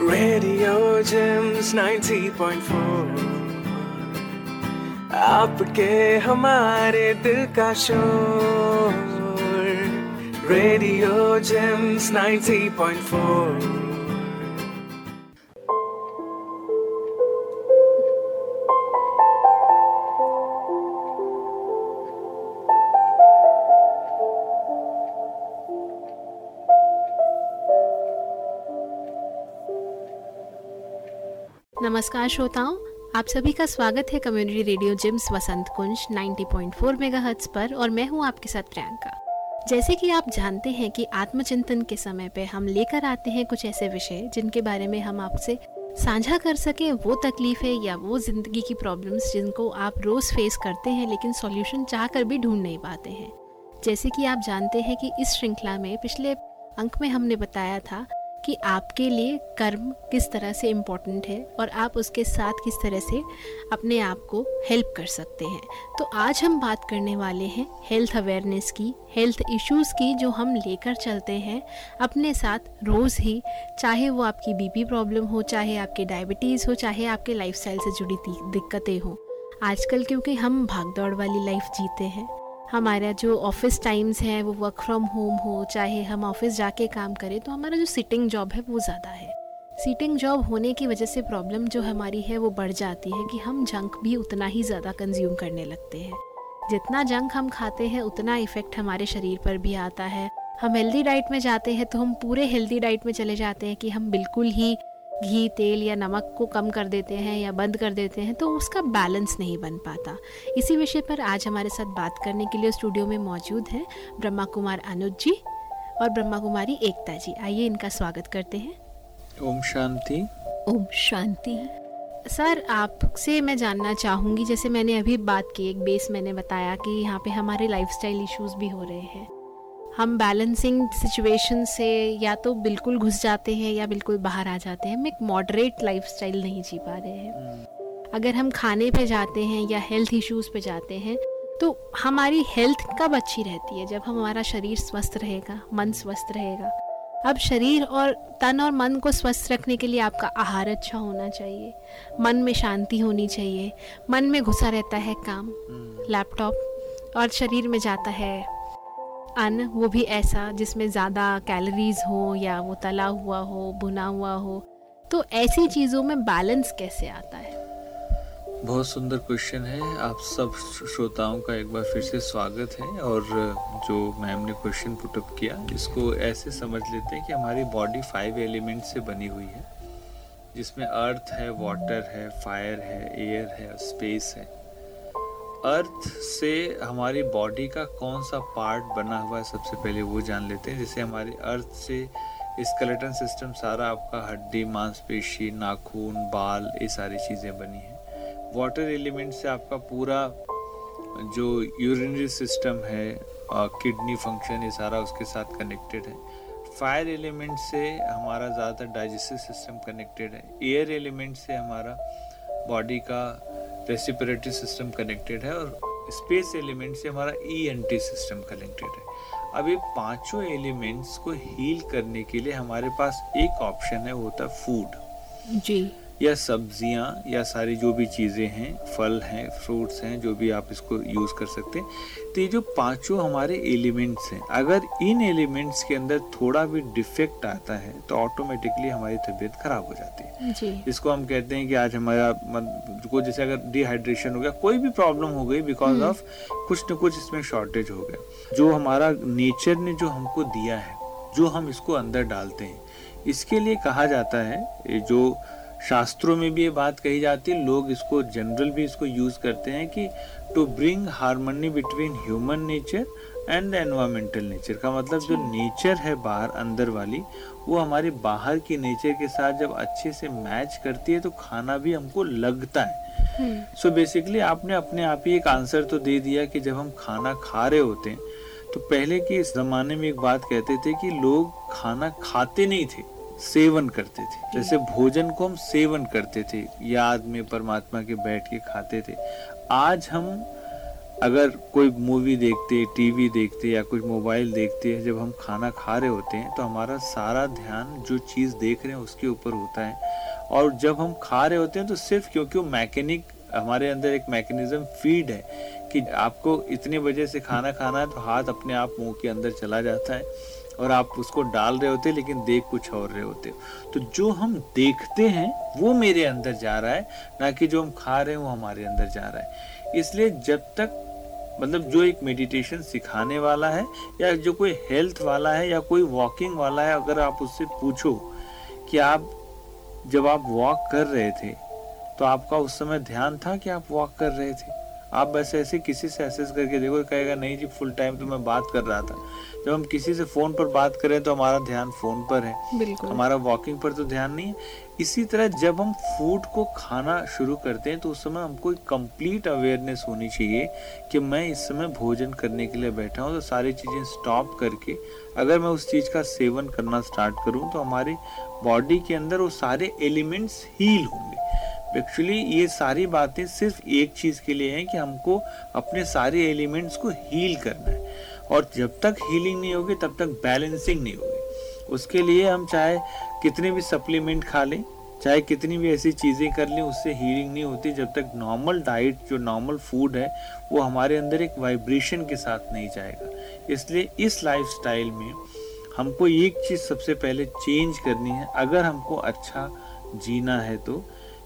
Radio Gems 90.4 आपके हमारे दिल का शोर। रेडियो जेम्स 90.4 नमस्कार श्रोताओं, आप सभी का स्वागत है community radio JIMS Vasant Kunj 90.4 megahertz पर और मैं हूँ आपके साथ प्रियंका। जैसे कि आप जानते हैं कि आत्मचिंतन के समय पे हम लेकर आते हैं कुछ ऐसे विषय जिनके बारे में हम आपसे साझा कर सकें, वो तकलीफ़ें या वो ज़िंदगी की प्रॉब्लम्स जिनको आप रोज़ फेस करते हैं लेकिन सॉल्यूशन चाह कर भी ढूंढ नहीं पाते हैं। जैसे कि आप जानते हैं कि इस श्रृंखला में पिछले अंक में हमने बताया था कि आपके लिए कर्म किस तरह से इम्पोर्टेंट है और आप उसके साथ किस तरह से अपने आप को हेल्प कर सकते हैं। तो आज हम बात करने वाले हैं हेल्थ अवेयरनेस की हेल्थ इश्यूज़ की जो हम लेकर चलते हैं अपने साथ रोज़ ही, चाहे वो आपकी बीपी प्रॉब्लम हो, चाहे आपकी डायबिटीज़ हो, चाहे आपके लाइफ से जुड़ी दिक्कतें हों। आजकल क्योंकि हम भाग दौड़ वाली लाइफ जीते हैं हमारा जो ऑफ़िस टाइम्स हैं, वो वर्क फ्रॉम होम हो, चाहे हम ऑफ़िस जाके काम करें तो हमारा जो सिटिंग जॉब है, वो ज़्यादा है। सीटिंग जॉब होने की वजह से प्रॉब्लम जो हमारी है, वो बढ़ जाती है कि हम जंक भी उतना ही ज़्यादा कंज्यूम करने लगते हैं। जितना जंक हम खाते हैं, उतना इफ़ेक्ट हमारे शरीर पर भी आता है। हम हेल्दी डाइट में जाते हैं तो हम पूरे हेल्दी डाइट में चले जाते हैं कि हम बिल्कुल ही घी तेल या नमक को कम कर देते हैं या बंद कर देते हैं तो उसका बैलेंस नहीं बन पाता। इसी विषय पर आज हमारे साथ बात करने के लिए स्टूडियो में मौजूद हैं ब्रह्मा कुमार अनुज जी और ब्रह्मा कुमारी एकता जी। आइए इनका स्वागत करते हैं। ओम शांति। ओम शांति। सर आपसे मैं जानना चाहूँगी जैसे मैंने अभी बात की एक बेस मैंने बताया कि यहाँ पे हमारे लाइफस्टाइल इश्यूज़ भी हो रहे हैं। हम बैलेंसिंग सिचुएशन से या तो बिल्कुल घुस जाते हैं या बिल्कुल बाहर आ जाते हैं। हम एक मॉडरेट लाइफ नहीं जी पा रहे हैं। हम्म। अगर हम खाने पे जाते हैं या हेल्थ इश्यूज़ पे जाते हैं तो हमारी हेल्थ कब अच्छी रहती है? जब हमारा शरीर स्वस्थ रहेगा मन स्वस्थ रहेगा। अब शरीर और तन और मन को स्वस्थ रखने के लिए आपका आहार अच्छा होना चाहिए। मन में शांति होनी चाहिए। मन में घुसा रहता है काम लैपटॉप हम्म। और शरीर में जाता है अन्न वो भी ऐसा जिसमें ज़्यादा कैलोरीज हो या वो तला हुआ हो, भुना हुआ हो तो ऐसी चीज़ों में बैलेंस कैसे आता है? बहुत सुंदर क्वेश्चन है। आप सब श्रोताओं का एक बार फिर से स्वागत है। और जो मैम ने क्वेश्चन पुटअप किया, इसको ऐसे समझ लेते हैं कि हमारी बॉडी फाइव एलिमेंट से बनी हुई है, जिसमें अर्थ है वाटर है फायर है एयर है स्पेस है। अर्थ से हमारी बॉडी का कौन सा पार्ट बना हुआ है, सबसे पहले वो जान लेते हैं जैसे हमारे अर्थ से स्केलेटन सिस्टम सारा आपका हड्डी, मांसपेशी, नाखून, बाल, ये सारी चीज़ें बनी हैं। वाटर एलिमेंट से आपका पूरा जो यूरिनरी सिस्टम है किडनी फ़ंक्शन ये सारा उसके साथ कनेक्टेड है। फायर एलिमेंट से हमारा ज़्यादातर डाइजेस्टिव सिस्टम कनेक्टेड है। एयर एलिमेंट से हमारा बॉडी का रेसिपरेटरी सिस्टम कनेक्टेड है और स्पेस एलिमेंट से हमारा E N T system connected है। अब ये पाँचों एलिमेंट्स को हील करने के लिए हमारे पास एक ऑप्शन है, वो होता है फ़ूड जी। या सब्ज़ियाँ या सारी जो भी चीज़ें हैं फल हैं फ्रूट्स हैं जो भी आप इसको यूज़ कर सकते हैं तो ये जो पाँचों हमारे एलिमेंट्स हैं अगर इन एलिमेंट्स के अंदर थोड़ा भी डिफेक्ट आता है तो ऑटोमेटिकली हमारी तबीयत खराब हो जाती है जी। इसको हम कहते हैं कि आज हमारा को जैसे अगर डिहाइड्रेशन हो गया कोई भी प्रॉब्लम हो गई बिकॉज़ ऑफ़ हम्म। कुछ न कुछ इसमें शॉर्टेज हो गया जो हमारा नेचर ने जो हमको दिया है जो हम इसको अंदर डालते हैं इसके लिए कहा जाता है जो शास्त्रों में भी ये बात कही जाती है लोग इसको जनरल भी इसको यूज़ करते हैं कि to bring harmony between human nature and environmental nature का मतलब जो नेचर है बाहर अंदर वाली वो हमारे बाहर की नेचर के साथ जब अच्छे से मैच करती है तो खाना भी हमको लगता है। सो हम्म। बेसिकली so आपने अपने आप ही एक आंसर तो दे दिया कि जब हम खाना खा रहे होते हैं तो पहले के इस ज़माने में एक बात कहते थे कि लोग खाना खाते नहीं थे। सेवन करते थे। जैसे भोजन को हम सेवन करते थे, याद में परमात्मा के बैठ के खाते थे। आज हम अगर कोई मूवी देखते, टीवी देखते या कुछ मोबाइल देखते हैं, जब हम खाना खा रहे होते हैं तो हमारा सारा ध्यान जो चीज़ देख रहे हैं, उसके ऊपर होता है। और जब हम खा रहे होते हैं तो सिर्फ़ क्योंकि वो मैकेनिक, हमारे अंदर एक मैकेनिज्म फ़ीड है कि आपको इतने बजे से खाना खाना है तो हाथ अपने आप मुँह के अंदर चला जाता है। और आप उसको डाल रहे होते, लेकिन देख कुछ और रहे होते। तो जो हम देखते हैं, वो मेरे अंदर जा रहा है, ना कि जो हम खा रहे हैं, वो हमारे अंदर जा रहा है। इसलिए जब तक मतलब जो एक मेडिटेशन सिखाने वाला है, या जो कोई हेल्थ वाला है, या कोई वॉकिंग वाला है, अगर आप उससे पूछो कि आप, जब आप वॉक कर रहे थे तो आपका उस समय ध्यान था कि आप वॉक कर रहे थे? आप बस ऐसे किसी से एसेस करके देखो कहेगा नहीं जी फुल टाइम तो मैं बात कर रहा था। जब हम किसी से फ़ोन पर बात करें तो हमारा ध्यान फ़ोन पर है। हमारा वॉकिंग पर तो ध्यान नहीं है। इसी तरह जब हम फ़ूड को खाना शुरू करते हैं तो उस समय हमको एक कंप्लीट अवेयरनेस होनी चाहिए कि मैं इस समय भोजन करने के लिए बैठा हूँ। तो सारी चीज़ें स्टॉप करके अगर मैं उस चीज़ का सेवन करना स्टार्ट करूँ तो हमारी बॉडी के अंदर वो सारे एलिमेंट्स हील होंगे। एक्चुअली ये सारी बातें सिर्फ़ एक चीज़ के लिए हैं कि हमको अपने सारे एलिमेंट्स को हील करना है। और जब तक हीलिंग नहीं होगी, तब तक बैलेंसिंग नहीं होगी। उसके लिए हम चाहे कितने भी सप्लीमेंट खा लें, चाहे कितनी भी ऐसी चीज़ें कर लें, उससे हीलिंग नहीं होती। जब तक नॉर्मल डाइट जो नॉर्मल फ़ूड है, वो हमारे अंदर एक वाइब्रेशन के साथ नहीं जाएगा। इसलिए इस लाइफ में हमको एक चीज़ सबसे पहले चेंज करनी है। अगर हमको अच्छा जीना है तो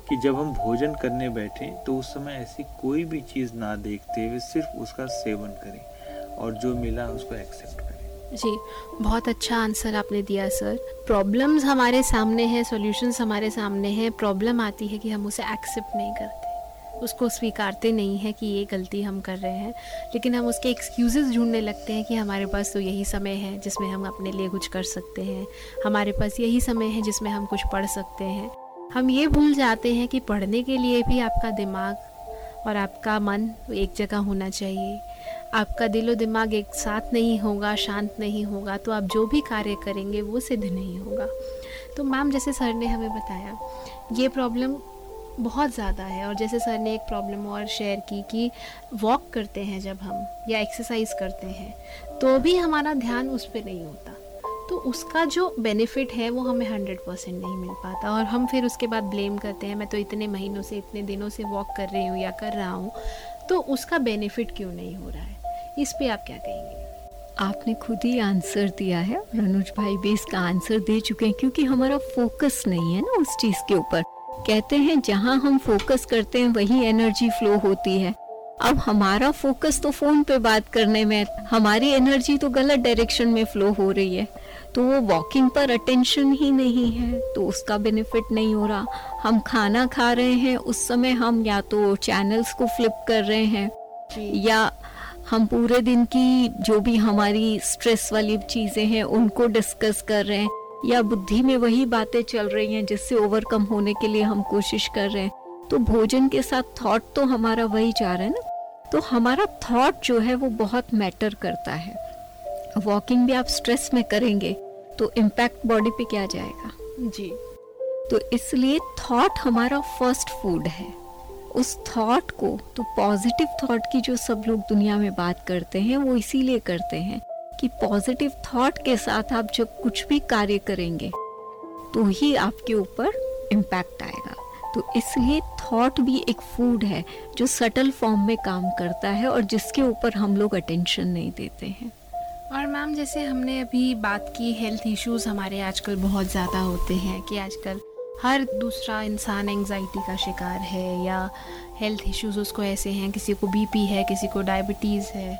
कि जब हम भोजन करने बैठे तो उस समय ऐसी कोई भी चीज़ ना देखते हुए सिर्फ़ उसका सेवन करें और जो मिला उसको एक्सेप्ट करें। जी, बहुत अच्छा आंसर आपने दिया सर प्रॉब्लम्स हमारे सामने हैं सॉल्यूशंस हमारे सामने हैं. प्रॉब्लम आती है कि हम उसे एक्सेप्ट नहीं करते। उसको स्वीकारते नहीं है कि ये गलती हम कर रहे हैं। लेकिन हम उसके एक्सक्यूज़ेस ढूँढने लगते हैं कि हमारे पास तो यही समय है जिसमें हम अपने लिए कुछ कर सकते हैं। हमारे पास यही समय है जिसमें हम कुछ पढ़ सकते हैं। हम ये भूल जाते हैं कि पढ़ने के लिए भी आपका दिमाग और आपका मन एक जगह होना चाहिए। आपका दिल दिलो दिमाग एक साथ नहीं होगा, शांत नहीं होगा तो आप जो भी कार्य करेंगे वो सिद्ध नहीं होगा। तो मैम, जैसे सर ने हमें बताया, ये प्रॉब्लम बहुत ज़्यादा है और जैसे सर ने एक प्रॉब्लम और शेयर की कि वॉक करते हैं जब हम या एक्सरसाइज करते हैं तो भी हमारा ध्यान उस पर नहीं होता। तो उसका जो बेनिफिट है, वो हमें हंड्रेड परसेंट नहीं मिल पाता और हम फिर उसके बाद ब्लेम करते हैं, मैं तो इतने महीनों से, इतने दिनों से वॉक कर रही हूँ या कर रहा हूँ। तो उसका बेनिफिट क्यों नहीं हो रहा है? इस पर आप क्या कहेंगे? आपने खुद ही आंसर दिया है और अनुज भाई भी इसका आंसर दे चुके हैं क्योंकि हमारा फोकस नहीं है ना उस चीज़ के ऊपर। कहते हैं, जहाँ हम फोकस करते हैं, वही एनर्जी फ्लो होती है। अब हमारा फोकस तो फ़ोन पे बात करने में, हमारी एनर्जी तो गलत डायरेक्शन में फ्लो हो रही है। तो वो वॉकिंग पर अटेंशन ही नहीं है तो उसका बेनिफिट नहीं हो रहा। हम खाना खा रहे हैं, उस समय हम या तो चैनल्स को फ्लिप कर रहे हैं, या हम पूरे दिन की जो भी हमारी स्ट्रेस वाली चीज़ें हैं, उनको डिस्कस कर रहे हैं, या बुद्धि में वही बातें चल रही हैं जिससे ओवरकम होने के लिए हम कोशिश कर रहे हैं। तो भोजन के साथ थॉट तो हमारा वही जा रहा है ना? तो हमारा थॉट जो है वो बहुत मैटर करता है। वॉकिंग भी आप स्ट्रेस में करेंगे तो इम्पैक्ट बॉडी पे क्या जाएगा? जी। तो इसलिए थॉट हमारा फ़र्स्ट फ़ूड है। उस थॉट को तो पॉजिटिव थॉट की जो सब लोग दुनिया में बात करते हैं वो इसीलिए करते हैं कि पॉजिटिव थॉट के साथ आप जब कुछ भी कार्य करेंगे तो ही आपके ऊपर इम्पैक्ट आएगा। तो इसलिए थॉट भी एक फ़ूड है जो सटल फॉर्म में काम करता है और जिसके ऊपर हम लोग अटेंशन नहीं देते हैं। और मैम, जैसे हमने अभी बात की हेल्थ इश्यूज़ हमारे आजकल बहुत ज़्यादा होते हैं कि आजकल हर दूसरा इंसान एंजाइटी का शिकार है या हेल्थ इश्यूज़ उसको ऐसे हैं, किसी को बीपी है, किसी को डायबिटीज़ है।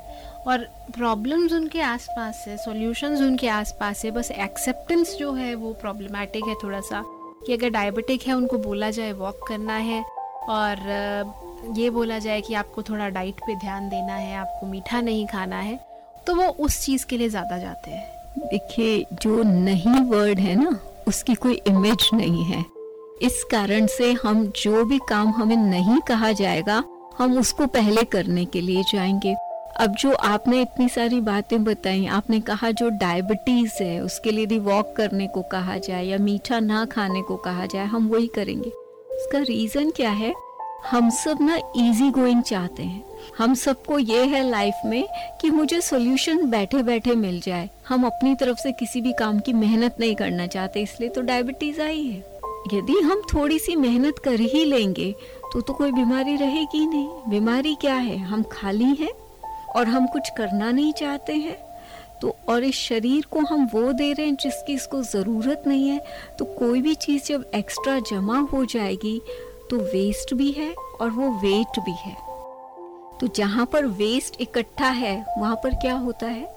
और प्रॉब्लम्स उनके आसपास है सॉल्यूशंस उनके आसपास है, बस एक्सेप्टेंस जो है वो प्रॉब्लमेटिक है थोड़ा सा कि अगर डायबिटिक है, उनको बोला जाए वॉक करना है और ये बोला जाए कि आपको थोड़ा डाइट पे ध्यान देना है, आपको मीठा नहीं खाना है। तो वो उस चीज़ के लिए ज़्यादा जाते हैं। देखिए, जो नहीं वर्ड है ना, उसकी कोई इमेज नहीं है। इस कारण से हम जो भी काम हमें नहीं कहा जाएगा, हम उसको पहले करने के लिए जाएँगे। अब जो आपने इतनी सारी बातें बताई, आपने कहा जो डायबिटीज़ है, उसके लिए यदि वॉक करने को कहा जाए या मीठा ना खाने को कहा जाए, हम वही करेंगे। उसका रीजन क्या है? हम सब ना इजी गोइंग चाहते हैं। हम सबको ये है लाइफ में कि मुझे सोल्यूशन बैठे बैठे मिल जाए। हम अपनी तरफ़ से किसी भी काम की मेहनत नहीं करना चाहते, इसलिए तो डायबिटीज़ आई है। यदि हम थोड़ी सी मेहनत कर ही लेंगे तो तो कोई बीमारी रहेगी नहीं। बीमारी क्या है? हम खाली हैं और हम कुछ करना नहीं चाहते हैं। तो और इस शरीर को हम वो दे रहे हैं जिसकी इसको ज़रूरत नहीं है। तो कोई भी चीज़ जब एक्स्ट्रा जमा हो जाएगी तो वेस्ट भी है और वो वेट भी है। तो जहाँ पर वेस्ट इकट्ठा है वहाँ पर क्या होता है?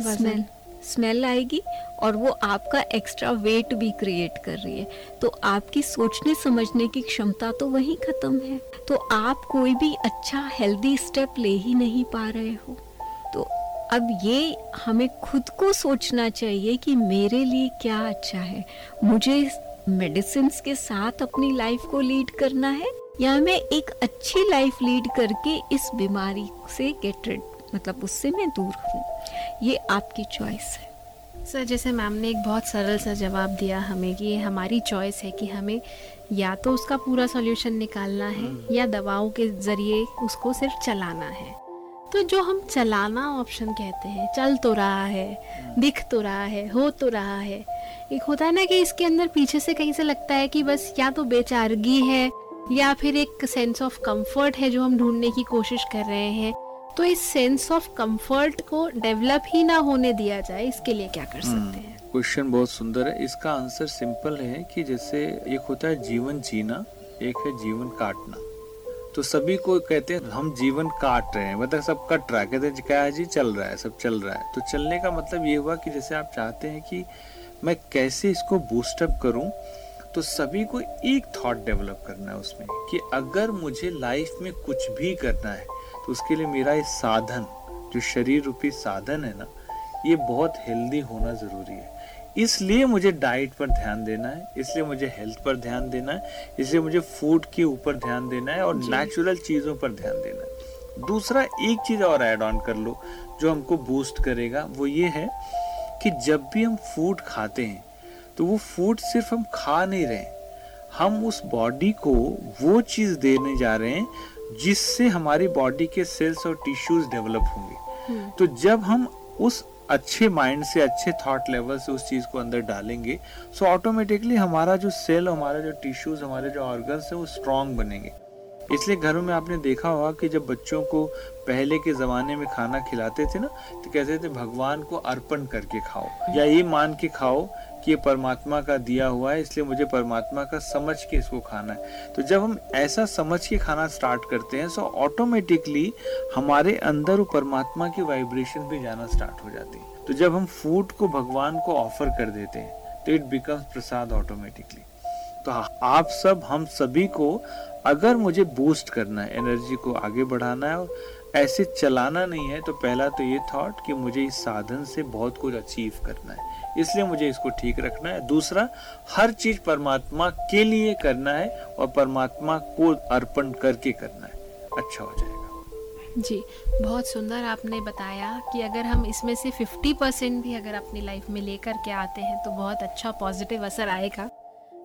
स्मेल स्मेल आएगी और वो आपका एक्स्ट्रा वेट भी क्रिएट कर रही है। तो आपकी सोचने समझने की क्षमता तो वहीं खत्म है। तो आप कोई भी अच्छा हेल्दी स्टेप ले ही नहीं पा रहे हो। तो अब ये हमें खुद को सोचना चाहिए कि मेरे लिए क्या अच्छा है। मुझे मेडिसिन के साथ अपनी लाइफ को लीड करना है या मैं एक अच्छी लाइफ लीड करके इस बीमारी से गेट रेड मतलब उससे मैं दूर हूँ ये आपकी चॉइस है सर जैसे मैम ने एक बहुत सरल सा जवाब दिया हमें कि ये हमारी चॉइस है कि हमें या तो उसका पूरा सॉल्यूशन निकालना है हम्म। या दवाओं के ज़रिए उसको सिर्फ़ चलाना है तो जो हम चलाना ऑप्शन कहते हैं चल तो रहा है हम्म। दिख तो रहा है हो तो रहा है एक होता है ना कि इसके अंदर पीछे से कहीं से लगता है कि बस या तो बेचारगी है या फिर एक सेंस ऑफ़ कंफर्ट है जो हम ढूँढने की कोशिश कर रहे हैं तो इस सेंस ऑफ़ कंफर्ट को डेवलप ही ना होने दिया जाए इसके लिए क्या कर सकते हैं? क्वेश्चन बहुत सुंदर है। इसका आंसर सिंपल है कि जैसे एक होता है जीवन जीना एक है जीवन काटना। तो सभी को कहते हैं हम जीवन काट रहे हैं। मतलब सब कट रहा है। कहते हैं क्या है जी चल रहा है सब चल रहा है। तो चलने का मतलब ये हुआ कि जैसे आप चाहते हैं कि मैं कैसे इसको बूस्टअप करूँ तो सभी को एक थॉट डेवलप करना है उसमें कि अगर मुझे लाइफ में कुछ भी करना है तो उसके लिए मेरा ये साधन जो शरीर रूपी साधन है ना ये बहुत हेल्दी होना ज़रूरी है। इसलिए मुझे डाइट पर ध्यान देना है इसलिए मुझे हेल्थ पर ध्यान देना है इसलिए मुझे फ़ूड के ऊपर ध्यान देना है और नेचुरल चीज़ों पर ध्यान देना है। दूसरा एक चीज़ और ऐड ऑन कर लो जो हमको बूस्ट करेगा वो ये है कि जब भी हम फ़ूड खाते हैं तो वो फ़ूड सिर्फ़ हम खा नहीं रहे हम उस बॉडी को वो चीज़ देने जा रहे हैं जिससे हमारी बॉडी के सेल्स और टिश्यूज डेवलप होंगे। हम्म। तो जब हम उस अच्छे माइंड से अच्छे थॉट लेवल से उस चीज़ को अंदर डालेंगे सो ऑटोमेटिकली हमारा जो सेल हमारा जो टिश्यूज हमारे जो ऑर्गन्स है वो स्ट्रांग बनेंगे। इसलिए घरों में आपने देखा होगा कि जब बच्चों को पहले के ज़माने में खाना खिलाते थे ना तो कहते थे भगवान को अर्पण करके खाओ या ये मान के खाओ कि ये परमात्मा का दिया हुआ है, इसलिए मुझे परमात्मा का समझ के इसको खाना है। तो जब हम ऐसा समझ के खाना स्टार्ट करते हैं तो ऑटोमेटिकली हमारे अंदर वो परमात्मा की वाइब्रेशन भी जाना स्टार्ट हो जाती है। तो जब हम फ़ूड को, भगवान को ऑफ़र कर देते हैं तो इट बिकम्स प्रसाद ऑटोमेटिकली तो आप सब, हम सभी को अगर मुझे बूस्ट करना है एनर्जी को आगे बढ़ाना है और ऐसे चलाना नहीं है तो पहला तो ये थॉट कि मुझे इस साधन से बहुत कुछ अचीव करना है। इसलिए मुझे इसको ठीक रखना है। दूसरा, हर चीज़ परमात्मा के लिए करना है और परमात्मा को अर्पण करके करना है। अच्छा हो जाएगा। जी, बहुत सुंदर आपने बताया कि अगर हम इसमें से 50 परसेंट भी अगर अपनी लाइफ में लेकर के आते हैं तो बहुत अच्छा पॉजिटिव असर आएगा।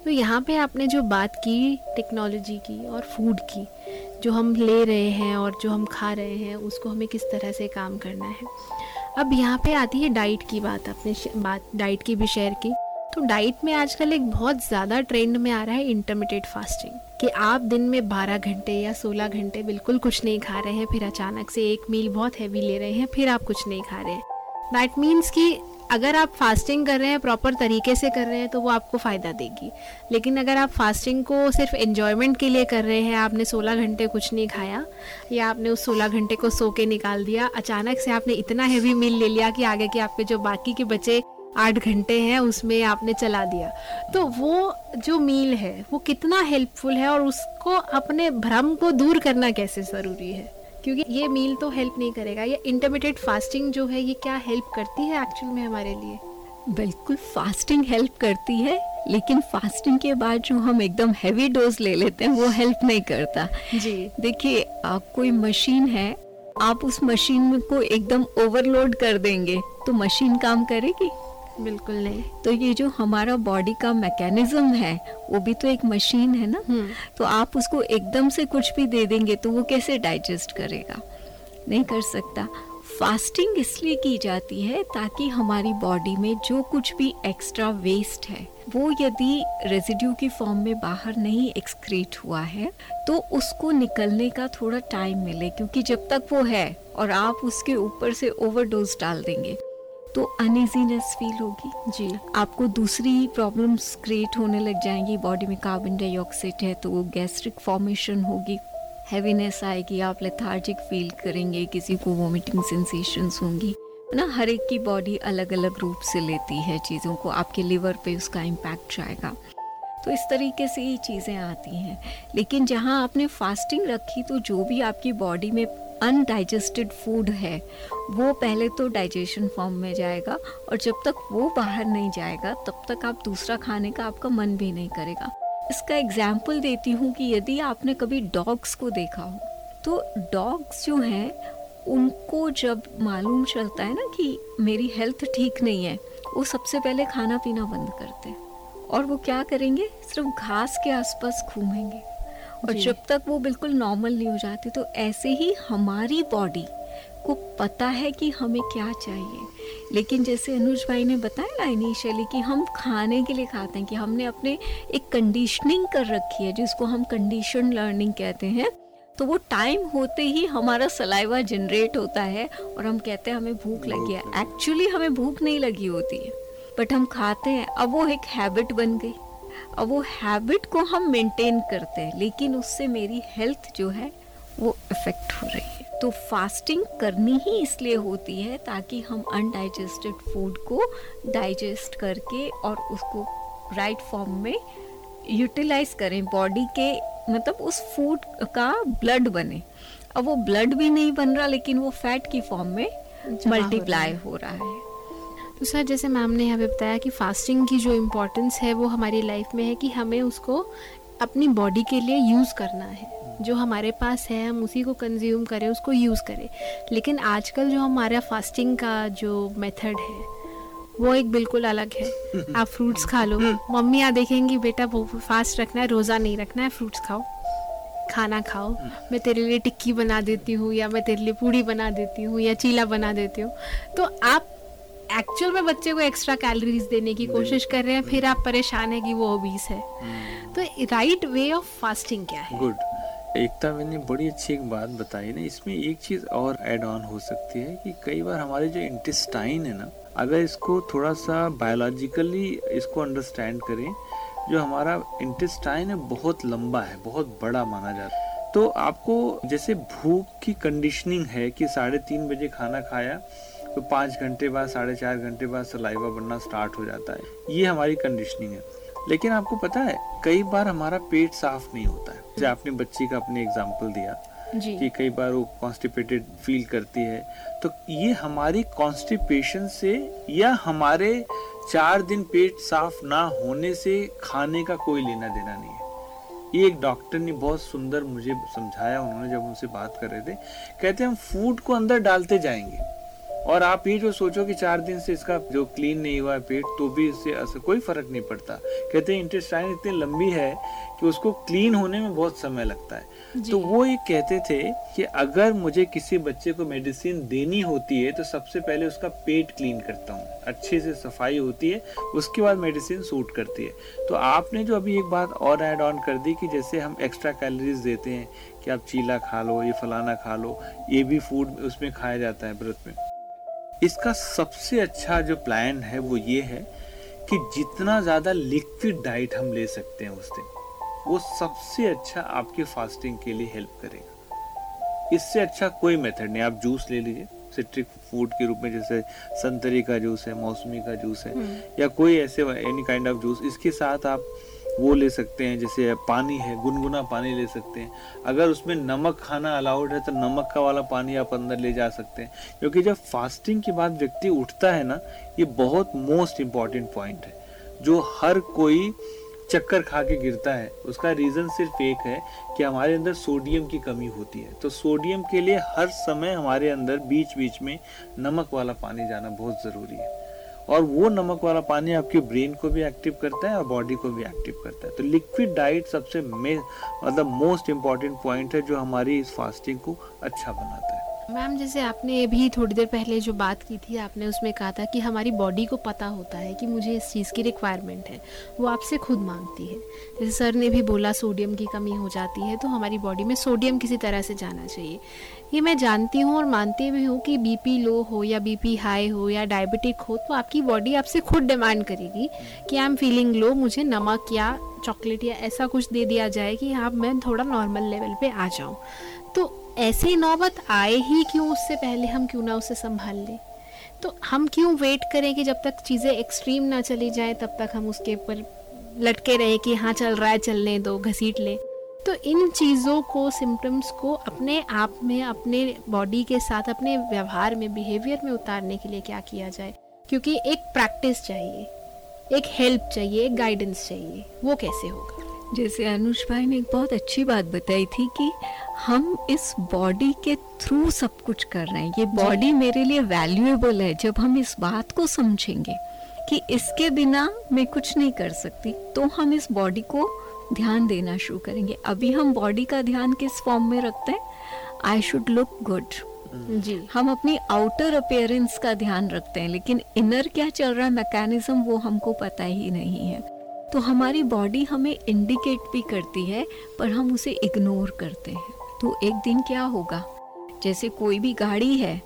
तो यहाँ पे आपने जो बात की, टेक्नोलॉजी की और फ़ूड की, जो हम ले रहे हैं और जो हम खा रहे हैं, उसको हमें किस तरह से काम करना है? अब यहाँ पे आती है डाइट की बात आपने बात, डाइट की भी शेयर की। तो डाइट में आजकल एक बहुत ज़्यादा ट्रेंड में आ रहा है इंटरमीडिएट फास्टिंग कि आप दिन में 12 घंटे या 16 घंटे बिल्कुल कुछ नहीं खा रहे हैं, फिर अचानक से एक मील बहुत हैवी ले रहे हैं, फिर आप कुछ नहीं खा रहे हैं। दैट मीन्स कि अगर आप फास्टिंग कर रहे हैं प्रॉपर तरीके से कर रहे हैं तो वो आपको फ़ायदा देगी। लेकिन अगर आप फास्टिंग को सिर्फ़ इन्जॉयमेंट के लिए कर रहे हैं, आपने 16 घंटे कुछ नहीं खाया, या आपने उस 16 घंटे को सो के निकाल दिया, अचानक से आपने इतना हैवी मील ले लिया कि आगे के आपके जो बाकी के बचे आठ घंटे हैं, उसमें आपने चला दिया। तो वो जो मील है, वो कितना हेल्पफुल है और उसको अपने भ्रम को दूर करना कैसे ज़रूरी है? क्योंकि ये मील तो हेल्प नहीं करेगा। ये इंटरमीडिएट फास्टिंग जो है ये क्या हेल्प करती है एक्चुअल में हमारे लिए? बिल्कुल फास्टिंग हेल्प करती है लेकिन फास्टिंग के बाद जो हम एकदम हैवी डोज ले लेते हैं वो हेल्प नहीं करता। जी। देखिए कोई मशीन है आप उस मशीन को एकदम ओवरलोड कर देंगे तो मशीन काम करेगी? बिल्कुल नहीं। तो ये जो हमारा बॉडी का मैकेनिज्म है वो भी तो एक मशीन है ना? हम्म। तो आप उसको एकदम से कुछ भी दे देंगे तो वो कैसे डाइजेस्ट करेगा? नहीं कर सकता। फास्टिंग इसलिए की जाती है ताकि हमारी बॉडी में जो कुछ भी एक्स्ट्रा वेस्ट है वो यदि रेजिड्यू की फॉर्म में बाहर नहीं एक्सक्रीट हुआ है तो उसको निकलने का थोड़ा टाइम मिले क्योंकि जब तक वो है और आप उसके ऊपर से ओवरडोज डाल देंगे तो अनइजीनेस फील होगी। जी। आपको दूसरी प्रॉब्लम्स क्रिएट होने लग जाएँगी। बॉडी में कार्बन डाइऑक्साइड है तो वो गैस्ट्रिक फॉर्मेशन होगी। हैवीनेस आएगी, आप लेथार्जिक फील करेंगे, किसी को वोमिटिंग सेंसेशंस होंगी। ना? हर एक की बॉडी अलग अलग रूप से लेती है चीज़ों को। आपके लिवर पे उसका इम्पैक्ट जाएगा। तो इस तरीके से ये चीज़ें आती हैं। लेकिन जहाँ आपने फास्टिंग रखी तो जो भी आपकी बॉडी में अनडाइजेस्टेड फ़ूड है, वो पहले तो डाइजेशन फॉर्म में जाएगा और जब तक वो बाहर नहीं जाएगा, तब तक आप दूसरा खाने का आपका मन भी नहीं करेगा। इसका एग्ज़ाम्पल देती हूँ कि यदि आपने कभी डॉग्स को देखा हो तो डॉग्स जो हैं, उनको जब मालूम चलता है ना कि मेरी हेल्थ ठीक नहीं है, वो सबसे पहले खाना पीना बंद करते हैं। और वो क्या करेंगे? सिर्फ़ घास के आसपास घूमेंगे। और जब तक वो बिल्कुल नॉर्मल नहीं हो जाती तो ऐसे ही हमारी बॉडी को पता है कि हमें क्या चाहिए। लेकिन जैसे अनुज भाई ने बताया ना इनिशियली कि हम खाने के लिए खाते हैं कि हमने अपने एक कंडीशनिंग कर रखी है जिसको हम कंडीशन लर्निंग कहते हैं तो वो टाइम होते ही हमारा सलाइवा जनरेट होता है और हम कहते हैं हमें भूख लगी है। एक्चुअली हमें भूख नहीं लगी होती है बट हम खाते हैं। अब वो एक हैबिट बन गई। अब वो हैबिट को हम मेंटेन करते हैं लेकिन उससे मेरी हेल्थ जो है वो इफ़ेक्ट हो रही है। तो फास्टिंग करनी ही इसलिए होती है ताकि हम अनडाइजेस्टेड फ़ूड को डाइजेस्ट करके और उसको राइट फॉर्म में यूटिलाइज करें। बॉडी के मतलब उस फ़ूड का ब्लड बने। अब वो ब्लड भी नहीं बन रहा लेकिन वो फैट की फॉर्म में मल्टीप्लाई हो रहा है। तो सर जैसे मैम ने यहाँ पे बताया कि फास्टिंग की जो इम्पोर्टेंस है, वो हमारी लाइफ में है कि हमें उसको अपनी बॉडी के लिए यूज़ करना है। जो हमारे पास है, हम उसी को कंज्यूम करें, उसको यूज़ करें। लेकिन आजकल जो हमारा फास्टिंग का जो मेथड है, वो एक बिल्कुल अलग है। आप फ्रूट्स खा लो। मम्मी यहाँ देखेंगी, बेटा, वो फास्ट रखना है, रोज़ा नहीं रखना है फ्रूट्स खाओ। खाना खाओ। मैं तेरे लिए टिक्की बना देती हूँ, या मैं तेरे लिए पूड़ी बना देती हूँ, या चीला बना देती हूँ। तो आप एक्चुअल में बच्चे को एक्स्ट्रा कैलोरीज देने की कोशिश कर रहे हैं फिर आप परेशान है कि वो ओबीस है। तो राइट वे ऑफ़ फास्टिंग क्या है? गुड एकता मैंने बड़ी अच्छी एक बात बताई ना इसमें एक चीज़ और ऐड ऑन हो सकती है कि कई बार हमारे जो इंटेस्टाइन है ना अगर इसको थोड़ा सा बायोलॉजिकली इसको अंडरस्टैंड करें जो हमारा इंटेस्टाइन है बहुत लंबा है बहुत बड़ा माना जाता है। तो आपको जैसे भूख की कंडीशनिंग है कि साढ़े तीन बजे खाना खाया तो पाँच घंटे बाद साढ़े चार घंटे बाद सलाइवा बनना स्टार्ट हो जाता है। ये हमारी कंडीशनिंग है। लेकिन आपको पता है कई बार हमारा पेट साफ़ नहीं होता है। जैसे आपने बच्ची का अपने एग्ज़ाम्पल दिया कि कई बार वो कॉन्स्टिपेटेड फील करती है। तो ये हमारी कॉन्स्टिपेशन से या हमारे चार दिन पेट साफ़ ना होने से खाने का कोई लेना देना नहीं है। ये एक डॉक्टर ने बहुत सुंदर मुझे समझाया उन्होंने जब उनसे बात कर रहे थे। कहते हैं हम फ़ूड को अंदर डालते जाएँगे। और आप ये जो सोचो कि चार दिन से इसका जो क्लीन नहीं हुआ है पेट तो भी इससे असर कोई फ़र्क नहीं पड़ता। कहते हैं इंटेस्टाइन इतनी लंबी है कि उसको क्लीन होने में बहुत समय लगता है। तो वो ये कहते थे कि अगर मुझे किसी बच्चे को मेडिसिन देनी होती है तो सबसे पहले उसका पेट क्लीन करता हूँ। अच्छे से सफ़ाई होती है उसके बाद मेडिसिन सूट करती है। तो आपने जो अभी एक बात और ऐड ऑन कर दी कि जैसे हम एक्स्ट्रा कैलोरीज देते हैं कि आप चीला खा लो ये फलाना खा लो ये भी फ़ूड उसमें खाया जाता है व्रत में। इसका सबसे अच्छा जो प्लान है वो ये है कि जितना ज़्यादा लिक्विड डाइट हम ले सकते हैं उस दिन वो सबसे अच्छा आपके फास्टिंग के लिए हेल्प करेगा। इससे अच्छा कोई मेथड नहीं। आप जूस ले लीजिए सिट्रिक फ़ूड के रूप में जैसे संतरी का जूस है मौसमी का जूस है या कोई ऐसे एनी काइंड ऑफ़ जूस इसके साथ आप वो ले सकते हैं, जैसे पानी है, गुनगुना पानी ले सकते हैं। अगर उसमें नमक खाना अलाउड है तो नमक का वाला पानी आप अंदर ले जा सकते हैं। क्योंकि जब फास्टिंग के बाद व्यक्ति उठता है ना, ये बहुत मोस्ट इंपॉर्टेंट पॉइंट है। जो हर कोई चक्कर खा के गिरता है, उसका रीज़न सिर्फ़ एक है कि हमारे अंदर सोडियम की कमी होती है। तो सोडियम के लिए हर समय हमारे अंदर बीच बीच में नमक वाला पानी जाना बहुत ज़रूरी है। और वो नमक वाला पानी आपके ब्रेन को भी एक्टिव करता है और बॉडी को भी एक्टिव करता है। तो लिक्विड डाइट सबसे मतलब मोस्ट इंपॉर्टेंट पॉइंट है जो हमारी इस फास्टिंग को अच्छा बनाता है। मैम, जैसे आपने अभी थोड़ी देर पहले जो बात की थी, आपने उसमें कहा था कि हमारी बॉडी को पता होता है कि मुझे इस चीज़ की रिक्वायरमेंट है, वो आपसे खुद मांगती है। जैसे सर ने भी बोला सोडियम की कमी हो जाती है तो हमारी बॉडी में सोडियम किसी तरह से जाना चाहिए। ये मैं जानती हूँ और मानती भी हूँ कि बीपी लो हो या बीपी हाई हो या डायबिटिक हो तो आपकी बॉडी आपसे खुद डिमांड करेगी कि आई एम फीलिंग लो मुझे नमक या चॉकलेट या ऐसा कुछ दे दिया जाए कि हाँ मैं थोड़ा नॉर्मल लेवल पे आ जाऊँ। तो ऐसी नौबत आए ही क्यों? उससे पहले हम क्यों ना उसे संभाल लें? तो हम क्यों वेट करें कि जब तक चीज़ें एक्सट्रीम ना चली जाए, तब तक हम उसके ऊपर लटके रहे कि हाँ चल रहा है चलने दो, घसीट ले। तो इन चीज़ों को सिम्टम्स को अपने आप में, अपने बॉडी के साथ, अपने व्यवहार में बिहेवियर में उतारने के लिए क्या किया जाए? क्योंकि एक प्रैक्टिस चाहिए, एक हेल्प चाहिए, एक गाइडेंस चाहिए, वो कैसे होगा? जैसे अनुज भाई ने एक बहुत अच्छी बात बताई थी कि हम इस बॉडी के थ्रू सब कुछ कर रहे हैं। ये बॉडी मेरे लिए वैल्यूएबल है जब हम इस बात को समझेंगे कि इसके बिना मैं कुछ नहीं कर सकती तो हम इस बॉडी को ध्यान देना शुरू करेंगे। अभी हम बॉडी का ध्यान किस फॉर्म में रखते हैं? आई शुड लुक गुड जी। हम अपनी आउटर अपेयरेंस का ध्यान रखते हैं लेकिन इनर क्या चल रहा है? मैकेनिज्म वो हमको पता ही नहीं है। तो हमारी बॉडी हमें इंडिकेट भी करती है पर हम उसे इग्नोर करते हैं। तो एक दिन क्या होगा? जैसे कोई भी गाड़ी है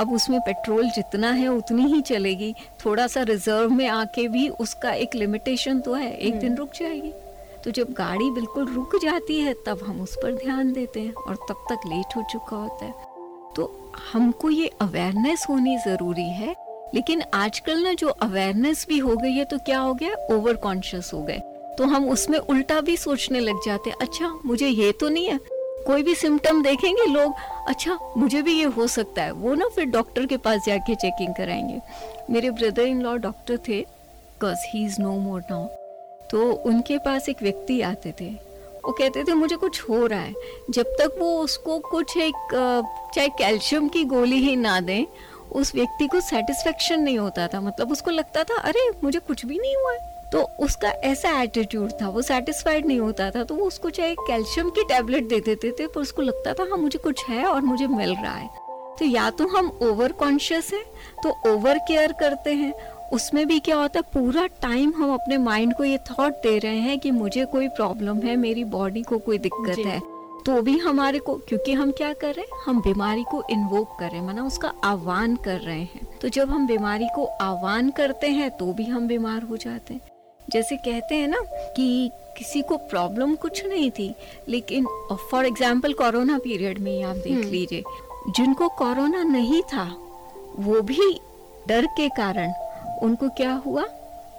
अब उसमें पेट्रोल जितना है उतनी ही चलेगी। थोड़ा सा रिज़र्व में आके भी उसका एक लिमिटेशन तो है एक दिन हम्म। रुक जाएगी। तो जब गाड़ी बिल्कुल रुक जाती है तब हम उस पर ध्यान देते हैं और तब तक लेट हो चुका होता है। तो हमको ये अवेयरनेस होनी ज़रूरी है लेकिन आजकल ना जो अवेयरनेस भी हो गई है तो क्या हो गया? ओवर कॉन्शियस हो गए। तो हम उसमें उल्टा भी सोचने लग जाते हैं अच्छा मुझे ये तो नहीं है। कोई भी सिम्टम देखेंगे, लोग अच्छा मुझे भी ये हो सकता है। वो ना फिर डॉक्टर के पास जाके चेकिंग कराएँगे। मेरे ब्रदर इन लॉ डॉक्टर थे cause he is no more now तो उनके पास एक व्यक्ति आते थे। वो कहते थे, मुझे कुछ हो रहा है। जब तक वो उसको कुछ एक चाहे कैल्शियम की गोली ही ना दें, उस व्यक्ति को सेटिस्फेक्शन नहीं होता था। मतलब उसको लगता था, अरे, मुझे कुछ भी नहीं हुआ है। तो उसका ऐसा एटीट्यूड था वो सेटिस्फाइड नहीं होता था तो वो उसको चाहे कैल्शियम की टैबलेट दे देते थे पर उसको लगता था हाँ मुझे कुछ है और मुझे मिल रहा है। तो या तो हम ओवर कॉन्शियस हैं तो ओवर केयर करते हैं उसमें भी क्या होता है पूरा टाइम हम अपने माइंड को ये थॉट दे रहे हैं कि मुझे कोई प्रॉब्लम है मेरी बॉडी को कोई दिक्कत है तो भी हमारे को क्योंकि हम क्या कर रहे हैं हम बीमारी को इन्वोक कर रहे हैं माना उसका आह्वान कर रहे हैं। तो जब हम बीमारी को आह्वान करते हैं तो भी हम बीमार हो जाते हैं। जैसे कहते हैं ना कि किसी को प्रॉब्लम कुछ नहीं थी लेकिन फॉर एग्ज़ाम्पल कोरोना पीरियड में आप देख हम्म। लीजिए जिनको कोरोना नहीं था वो भी डर के कारण उनको क्या हुआ?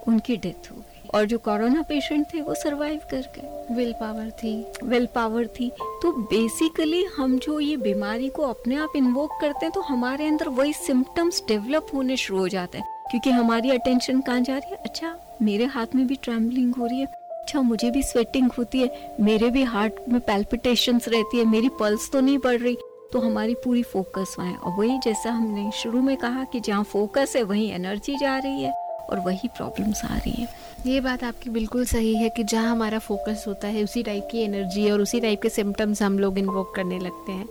उनकी डेथ हो गई। और जो कोरोना पेशेंट थे वो सरवाइव कर गए। विल पावर थी। विल पावर थी। तो बेसिकली हम जो ये बीमारी को अपने आप इन्वोक करते हैं तो हमारे अंदर वही सिम्टम्स डेवलप होने शुरू हो जाते हैं। क्योंकि हमारी अटेंशन कहाँ जा रही है? अच्छा मेरे हाथ में भी ट्रैवलिंग हो रही है। अच्छा मुझे भी स्वेटिंग होती है। मेरे भी हार्ट में पेल्पिटेशंस रहती है। मेरी पल्स तो नहीं बढ़ रही। तो हमारी पूरी फोकस वहाँ है। और वही जैसा हमने शुरू में कहा कि जहाँ फोकस है, वहीं एनर्जी जा रही है और वही प्रॉब्लम्स आ रही है। ये बात आपकी बिल्कुल सही है कि जहाँ हमारा फोकस होता है, उसी टाइप की एनर्जी और उसी टाइप के सिम्टम्स हम लोग इन्वोक करने लगते हैं।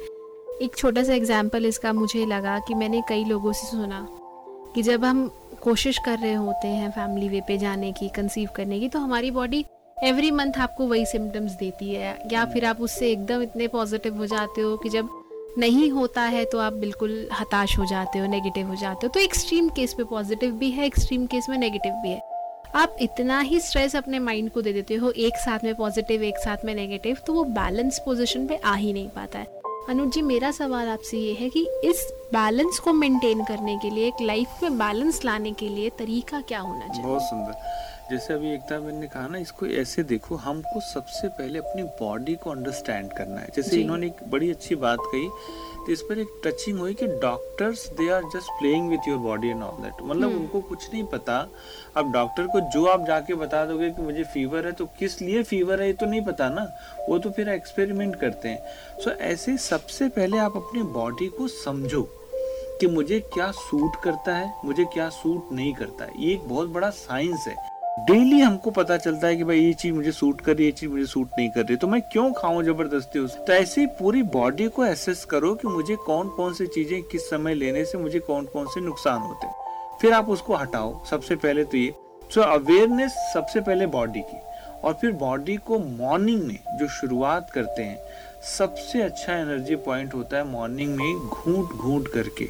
एक छोटा सा एग्ज़ाम्पल इसका मुझे लगा कि मैंने कई लोगों से सुना कि जब हम कोशिश कर रहे होते हैं फैमिली वे पे जाने की कंसीव करने की तो हमारी बॉडी एवरी मंथ आपको वही सिम्टम्स देती है। या फिर आप उससे एकदम इतने पॉजिटिव हो जाते हो कि जब नहीं होता है तो आप बिल्कुल हताश हो जाते हो नेगेटिव हो जाते हो। तो एक्सट्रीम केस पे पॉजिटिव भी है एक्सट्रीम केस में नेगेटिव भी है। आप इतना ही स्ट्रेस अपने माइंड को दे देते हो, एक साथ में पॉजिटिव एक साथ में नेगेटिव तो वो बैलेंस पोजिशन पे आ ही नहीं पाता है। अनुज जी मेरा सवाल आपसे ये है कि इस बैलेंस को मेंटेन करने के लिए एक लाइफ में बैलेंस लाने के लिए तरीका क्या होना चाहिए? बहुत सुंदर। जैसे अभी एकता मैंने ने कहा ना इसको ऐसे देखो हमको सबसे पहले अपनी बॉडी को अंडरस्टैंड करना है। जैसे इन्होंने एक बड़ी अच्छी बात कही तो इस पर एक टचिंग हुई कि doctors they are just playing with your body and all that मतलब हम्म। उनको कुछ नहीं पता। अब डॉक्टर को जो आप जाके बता दोगे कि मुझे फीवर है तो किस लिए फीवर है ये तो नहीं पता ना। वो तो फिर एक्सपेरिमेंट करते हैं। सो so, ऐसे सबसे पहले आप अपनी बॉडी को समझो कि मुझे क्या सूट करता है मुझे क्या सूट नहीं करता ये एक बहुत बड़ा साइंस है। डेली हमको पता चलता है कि भाई ये चीज़ मुझे सूट कर रही है, ये चीज़ मुझे सूट नहीं कर रही। तो मैं क्यों खाऊं ज़बरदस्ती उस तो ऐसे ही पूरी बॉडी को एसेस करो कि मुझे कौन कौन सी चीज़ें किस समय लेने से मुझे कौन कौन से नुकसान होते हैं। फिर आप उसको हटाओ, सबसे पहले तो ये। सो अवेयरनेस सबसे पहले बॉडी की। और फिर बॉडी को मॉर्निंग में जो शुरुआत करते हैं, सबसे अच्छा एनर्जी पॉइंट होता है मॉर्निंग में घूट घूट करके।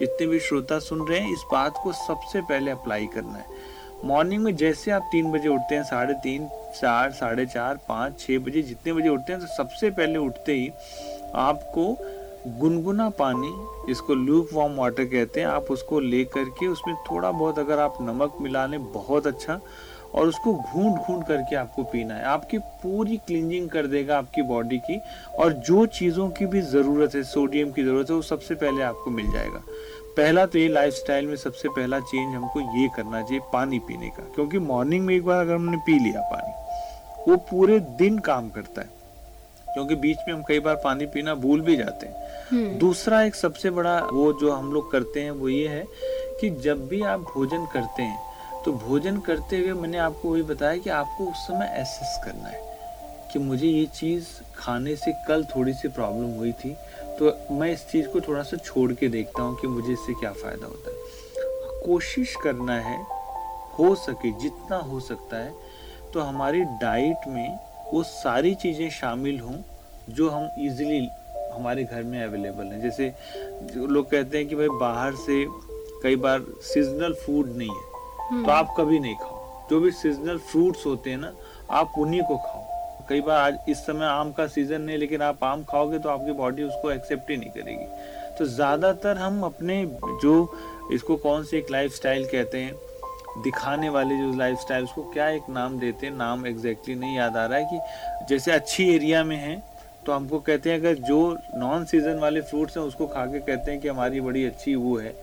जितने भी श्रोता सुन रहे हैं, इस बात को सबसे पहले अप्लाई करना है। मॉर्निंग में जैसे आप तीन बजे उठते हैं, साढ़े तीन, चार, साढ़े चार, पाँच छः बजे जितने बजे उठते हैं तो सबसे पहले उठते ही आपको गुनगुना पानी जिसको लूक वार्म वाटर कहते हैं, आप उसको ले करके उसमें थोड़ा बहुत अगर आप नमक मिला लें, बहुत अच्छा और उसको घूंट घूंट करके आपको पीना है। आपकी पूरी क्लींजिंग कर देगा आपकी बॉडी की, और जो चीज़ों की भी ज़रूरत है सोडियम की ज़रूरत है, वो सबसे पहले आपको मिल जाएगा। पहला तो ये लाइफस्टाइल में सबसे पहला चेंज हमको ये करना चाहिए पानी पीने का क्योंकि मॉर्निंग में एक बार अगर हमने पी लिया पानी वो पूरे दिन काम करता है। क्योंकि बीच में हम कई बार पानी पीना भूल भी जाते हैं। हम्म, दूसरा एक सबसे बड़ा वो जो हम लोग करते हैं वो ये है कि जब भी आप भोजन करते हैं तो भोजन करते हुए मैंने आपको वही बताया कि आपको उस समय एसेस करना है कि मुझे ये चीज़ खाने से कल थोड़ी सी प्रॉब्लम हुई थी तो मैं इस चीज़ को थोड़ा सा छोड़ के देखता हूँ कि मुझे इससे क्या फ़ायदा होता है। कोशिश करना है हो सके जितना हो सकता है तो हमारी डाइट में वो सारी चीज़ें शामिल हों जो हम इजीली हमारे घर में अवेलेबल हैं। जैसे जो लोग कहते हैं कि भाई बाहर से कई बार सीजनल फ़ूड नहीं है हम्म, तो आप कभी नहीं खाओ। जो भी सीजनल फ्रूट्स होते हैं ना आप उन्हीं को खाओ। कई बार आज इस समय आम का सीज़न नहीं, लेकिन आप आम खाओगे तो आपकी बॉडी उसको एक्सेप्ट ही नहीं करेगी। तो ज़्यादातर हम अपने जो इसको कौन से एक लाइफ कहते हैं, दिखाने वाले जो लाइफ स्टाइल उसको क्या एक नाम देते हैं, नाम एग्जैक्टली नहीं याद आ रहा है कि जैसे अच्छी एरिया में है तो हमको कहते हैं अगर जो नॉन सीज़न वाले फ्रूट्स हैं, उसको खा के कहते हैं कि हमारी बड़ी अच्छी वो है,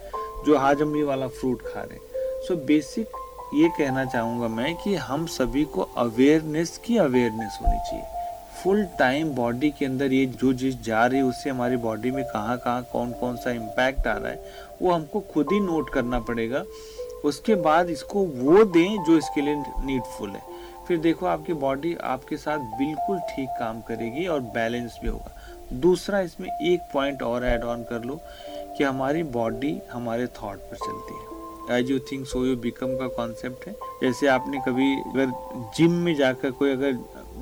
जो हाजमी वाला फ्रूट खा रहे हैं। सो बेसिक ये कहना चाहूँगा मैं कि हम सभी को अवेयरनेस की अवेयरनेस होनी चाहिए। फुल टाइम बॉडी के अंदर ये जो चीज़ जा रही है, उससे हमारी बॉडी में कहाँ कहाँ कौन कौन सा इम्पैक्ट आ रहा है, वो हमको खुद ही नोट करना पड़ेगा। उसके बाद इसको वो दें जो इसके लिए नीडफुल है। फिर देखो आपकी बॉडी आपके साथ बिल्कुल ठीक काम करेगी और बैलेंस भी होगा। दूसरा, इसमें एक पॉइंट और ऐड ऑन कर लो कि हमारी बॉडी हमारे थॉट पर चलती है। As you think so you become का कॉन्सेप्ट है। जैसे आपने कभी अगर जिम में जाकर कोई अगर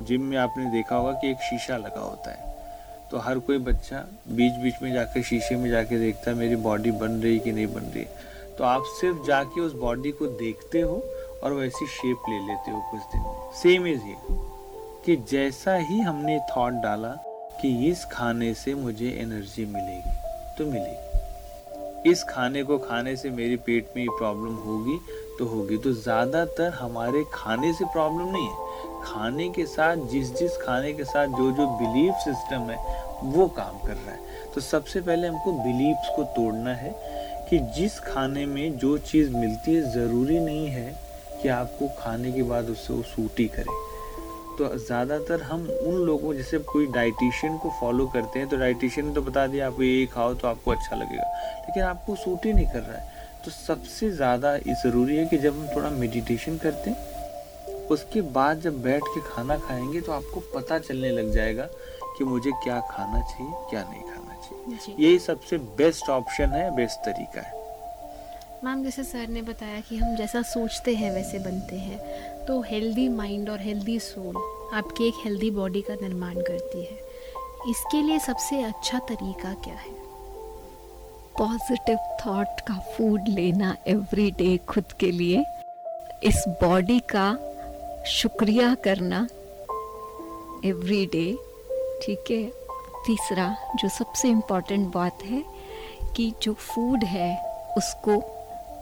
जिम में आपने देखा होगा कि एक शीशा लगा होता है तो हर कोई बच्चा बीच बीच में जाकर शीशे में जाके देखता है, मेरी बॉडी बन रही कि नहीं बन रही। तो आप सिर्फ़ जाके उस बॉडी को देखते हो और वैसी शेप ले लेते हो कुछ दिन। में सेम इज़ ये कि जैसा ही हमने थॉट डाला कि इस खाने से मुझे एनर्जी मिलेगी तो मिलेगी। इस खाने को खाने से मेरे पेट में ये प्रॉब्लम होगी तो होगी। तो ज़्यादातर हमारे खाने से प्रॉब्लम नहीं है। खाने के साथ जिस जिस खाने के साथ जो जो बिलीफ सिस्टम है, वो काम कर रहा है। तो सबसे पहले हमको बिलीव्स को तोड़ना है कि जिस खाने में जो चीज़ मिलती है, ज़रूरी नहीं है कि आपको खाने के बाद उससे वो सूटी करे। तो ज़्यादातर हम उन लोगों जैसे कोई डाइटिशियन को फॉलो करते हैं तो डाइटिशियन ने तो बता दिया आप ये खाओ तो आपको अच्छा लगेगा। लेकिन आपको सूट ही नहीं कर रहा है। तो सबसे ज़्यादा ज़रूरी है कि जब हम थोड़ा मेडिटेशन करते हैं उसके बाद जब बैठ के खाना खाएँगे तो आपको पता चलने लग जाएगा कि मुझे क्या खाना चाहिए क्या नहीं खाना चाहिए। यही सबसे बेस्ट ऑप्शन है बेस्ट तरीका है। मैम जैसे सर ने बताया कि हम जैसा सोचते हैं वैसे बनते हैं। तो हेल्दी माइंड और हेल्दी सोल आपकी एक हेल्दी बॉडी का निर्माण करती है। इसके लिए सबसे अच्छा तरीका क्या है? पॉजिटिव थॉट का फ़ूड लेना एवरी डे खुद के लिए। इस बॉडी का शुक्रिया करना एवरी डे ठीक है? तीसरा, जो सबसे इंपॉर्टेंट बात है कि जो फ़ूड है, उसको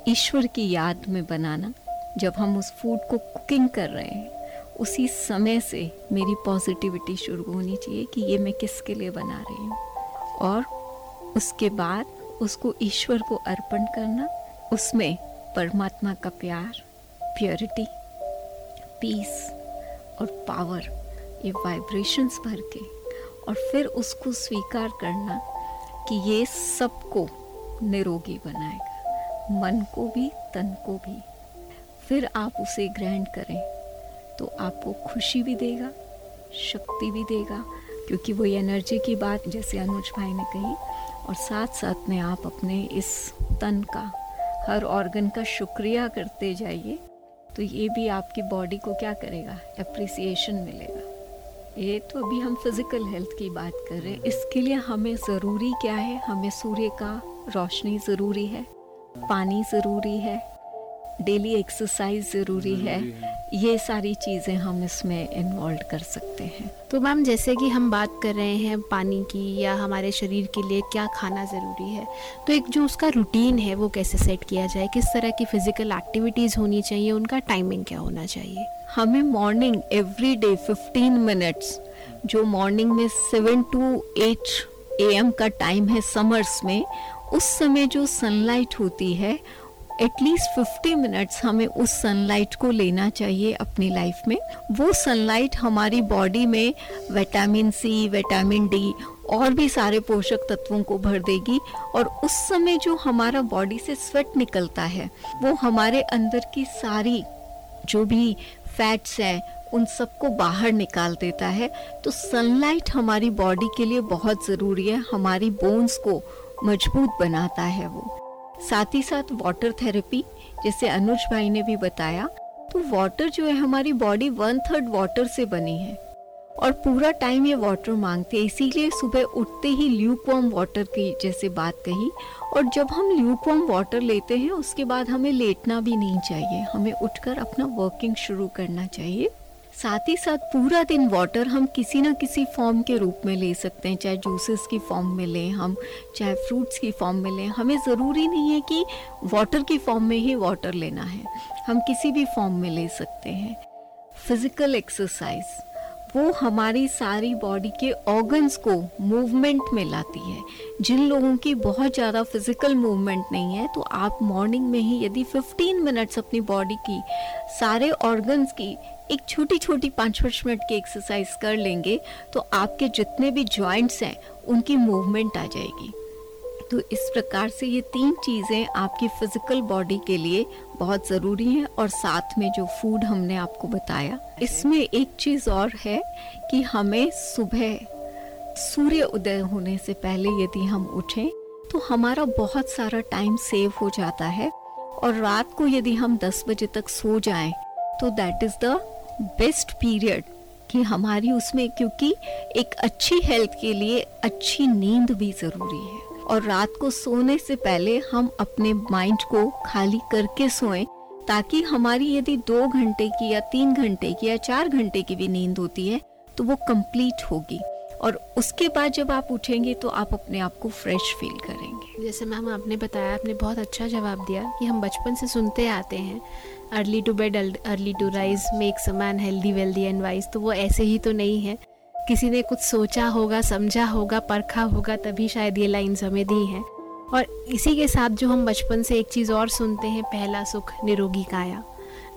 ईश्वर की याद में बनाना। जब हम उस फ़ूड को कुकिंग कर रहे हैं, उसी समय से मेरी पॉजिटिविटी शुरू होनी चाहिए कि ये मैं किसके लिए बना रही हूँ। और उसके बाद उसको ईश्वर को अर्पण करना, उसमें परमात्मा का प्यार प्योरिटी पीस और पावर ये वाइब्रेशंस भर के। और फिर उसको स्वीकार करना कि ये सबको निरोगी बनाएगा, मन को भी, तन को भी। फिर आप उसे ग्रहण करें तो आपको खुशी भी देगा, शक्ति भी देगा, क्योंकि वो एनर्जी की बात जैसे अनुज भाई ने कही, और साथ साथ में आप अपने इस तन का, हर ऑर्गन का शुक्रिया करते जाइए तो ये भी आपकी बॉडी को क्या करेगा? अप्रिसिएशन मिलेगा। ये तो अभी हम फ़िज़िकल हेल्थ की बात कर रहे हैं। इसके लिए हमें ज़रूरी क्या है? हमें सूर्य का रोशनी ज़रूरी है, पानी ज़रूरी है डेली एक्सरसाइज ज़रूरी है। ये सारी चीज़ें हम इसमें इन्वॉल्व कर सकते हैं। तो मैम जैसे कि हम बात कर रहे हैं पानी की या हमारे शरीर के लिए क्या खाना ज़रूरी है तो एक जो उसका रूटीन है वो कैसे सेट किया जाए? किस तरह की फ़िज़िकल एक्टिविटीज़ होनी चाहिए? उनका टाइमिंग क्या होना चाहिए? हमें morning every day fifteen minutes जो मॉर्निंग में seven to eight A M का टाइम है समर्स में उस समय जो सनलाइट होती है एटलीस्ट 50 मिनट्स हमें उस सनलाइट को लेना चाहिए अपनी लाइफ में। वो सनलाइट हमारी बॉडी में विटामिन सी विटामिन डी और भी सारे पोषक तत्वों को भर देगी और उस समय जो हमारा बॉडी से स्वेट निकलता है, वो हमारे अंदर की सारी जो भी फैट्स हैं, उन सबको बाहर निकाल देता है। तो सनलाइट हमारी बॉडी के लिए बहुत ज़रूरी है, हमारी बोन्स को मज़बूत बनाता है वो। साथ ही साथ वाटर थेरेपी जैसे अनुज भाई ने भी बताया तो वाटर जो है हमारी बॉडी वन थर्ड वाटर से बनी है। और पूरा टाइम ये वाटर मांगते हैं, इसीलिए सुबह उठते ही ल्यूकवॉर्म वाटर की जैसे बात कही। और जब हम ल्यूकवॉर्म वाटर लेते हैं, उसके बाद हमें लेटना भी नहीं चाहिए। हमें उठकर अपना वर्किंग शुरू करना चाहिए। साथ ही साथ पूरा दिन वाटर हम किसी ना किसी फॉर्म के रूप में ले सकते हैं, चाहे जूसेस की फॉर्म में लें हम, चाहे फ्रूट्स की फॉर्म में लें। हमें ज़रूरी नहीं है कि वाटर की फॉर्म में ही वाटर लेना है। हम किसी भी फॉर्म में ले सकते हैं। फ़िज़िकल एक्सरसाइज वो हमारी सारी बॉडी के ऑर्गन्स को मूवमेंट में लाती है। जिन लोगों की बहुत ज़्यादा फ़िज़िकल मूवमेंट नहीं है तो आप मॉर्निंग में ही यदि 15 मिनट्स अपनी बॉडी की सारे ऑर्गन्स की एक छोटी छोटी पाँच पाँच मिनट की एक्सरसाइज कर लेंगे तो आपके जितने भी जॉइंट्स हैं, उनकी मूवमेंट आ जाएगी। तो इस प्रकार से ये तीन चीज़ें आपकी फ़िज़िकल बॉडी के लिए बहुत ज़रूरी हैं और साथ में जो फ़ूड हमने आपको बताया, इसमें एक चीज़ और है कि हमें सुबह, सूर्य उदय होने से पहले यदि हम उठें तो हमारा बहुत सारा टाइम सेव हो जाता है। और रात को यदि हम 10 बजे तक सो जाएँ तो that is the best period कि हमारी उसमें, क्योंकि एक अच्छी हेल्थ के लिए अच्छी नींद भी ज़रूरी है। और रात को सोने से पहले हम अपने माइंड को खाली करके सोएँ, ताकि हमारी यदि दो घंटे की या तीन घंटे की या चार घंटे की भी नींद होती है तो वो कंप्लीट होगी। और उसके बाद जब आप उठेंगे तो आप अपने आप को फ्रेश फील करेंगे। जैसे मैम आपने बताया, आपने बहुत अच्छा जवाब दिया कि हम बचपन से सुनते आते हैं। Early to bed early to rise makes a man healthy wealthy and wise तो वो ऐसे ही तो नहीं है। किसी ने कुछ सोचा होगा, समझा होगा, परखा होगा, तभी शायद ये लाइन्स हमें दी हैं। और इसी के साथ जो हम बचपन से एक चीज़ और सुनते हैं, पहला सुख निरोगी काया,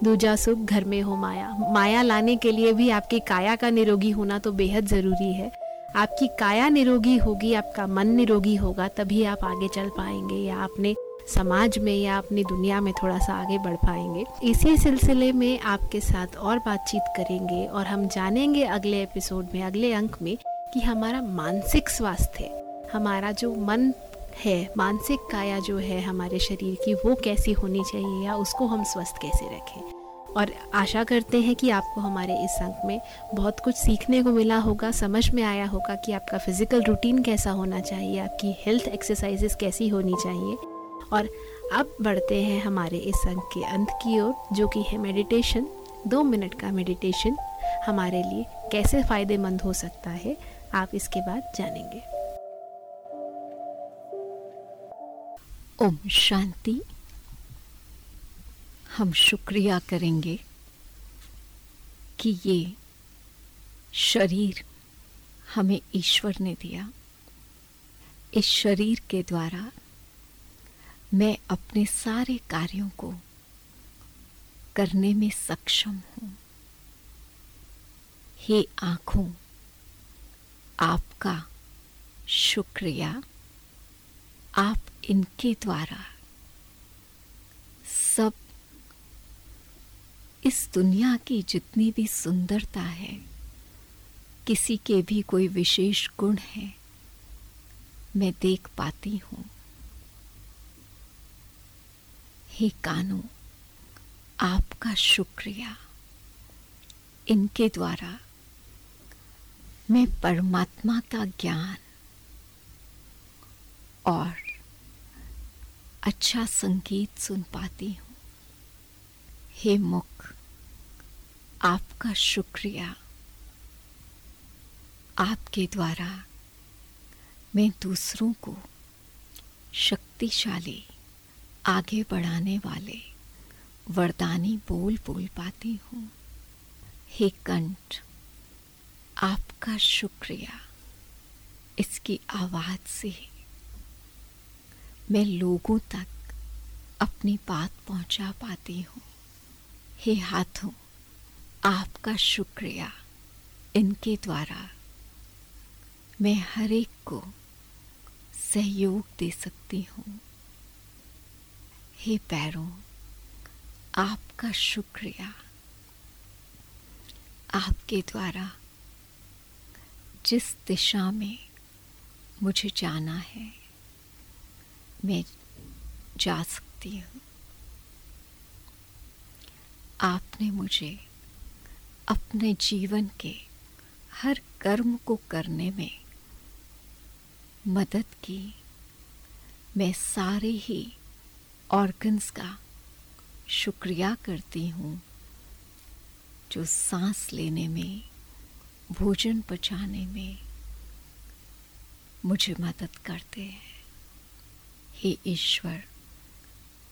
दूजा सुख घर में हो माया। माया लाने के लिए भी आपकी काया का निरोगी होना तो बेहद ज़रूरी है। आपकी काया निरोगी होगी, आपका मन निरोगी होगा, तभी आप आगे चल पाएँगे, या आपने समाज में, या अपनी दुनिया में थोड़ा सा आगे बढ़ पाएँगे। इसी सिलसिले में आपके साथ और बातचीत करेंगे, और हम जानेंगे अगले एपिसोड में, अगले अंक में, कि हमारा मानसिक स्वास्थ्य, हमारा जो मन है, मानसिक काया जो है हमारे शरीर की, वो कैसी होनी चाहिए, या उसको हम स्वस्थ कैसे रखें। और आशा करते हैं कि आपको हमारे इस अंक में बहुत कुछ सीखने को मिला होगा, समझ में आया होगा कि आपका फ़िज़िकल रूटीन कैसा होना चाहिए, आपकी हेल्थ एक्सरसाइजेस कैसी होनी चाहिए। और अब बढ़ते हैं हमारे इस अंक के अंत की ओर, जो कि है मेडिटेशन दो मिनट का मेडिटेशन हमारे लिए कैसे फ़ायदेमंद हो सकता है, आप इसके बाद जानेंगे। ओम शांति। हम शुक्रिया करेंगे कि ये शरीर हमें ईश्वर ने दिया। इस शरीर के द्वारा मैं अपने सारे कार्यों को करने में सक्षम हूँ। हे आँखों, आपका शुक्रिया। आप इनके द्वारा सब इस दुनिया की जितनी भी सुंदरता है, किसी के भी कोई विशेष गुण है, मैं देख पाती हूँ। हे कानू, आपका शुक्रिया। इनके द्वारा मैं परमात्मा का ज्ञान और अच्छा संगीत सुन पाती हूँ। हे मुख आपका शुक्रिया। आपके द्वारा मैं दूसरों को शक्तिशाली, आगे बढ़ाने वाले, वरदानी बोल बोल पाती हूँ। हे कंठ, आपका शुक्रिया इसकी आवाज़ से मैं लोगों तक अपनी बात पहुँचा पाती हूँ। हे हाथों आपका शुक्रिया इनके द्वारा। मैं हर एक को सहयोग दे सकती हूँ। हे पैरों, आपका शुक्रिया। आपके द्वारा जिस दिशा में मुझे जाना है, मैं जा सकती हूँ। आपने मुझे अपने जीवन के हर कर्म को करने में मदद की। मैं सारे ही ऑर्गन्स का शुक्रिया करती हूँ, जो सांस लेने में, भोजन पचाने में मुझे मदद करते हैं। हे ईश्वर,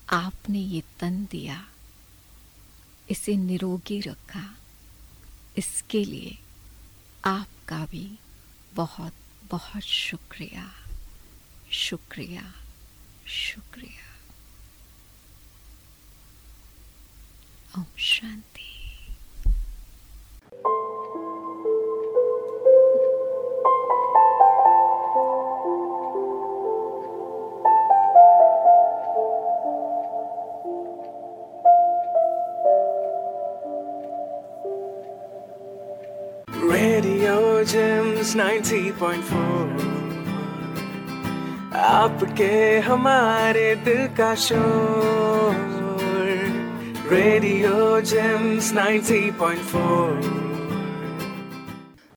आपने ये तन दिया, इसे निरोगी रखा। इसके लिए आपका भी बहुत बहुत शुक्रिया। शुक्रिया शुक्रिया। ओम शांति। Gems 90.4 आपके हमारे दिल का शोर। Radio James 90.4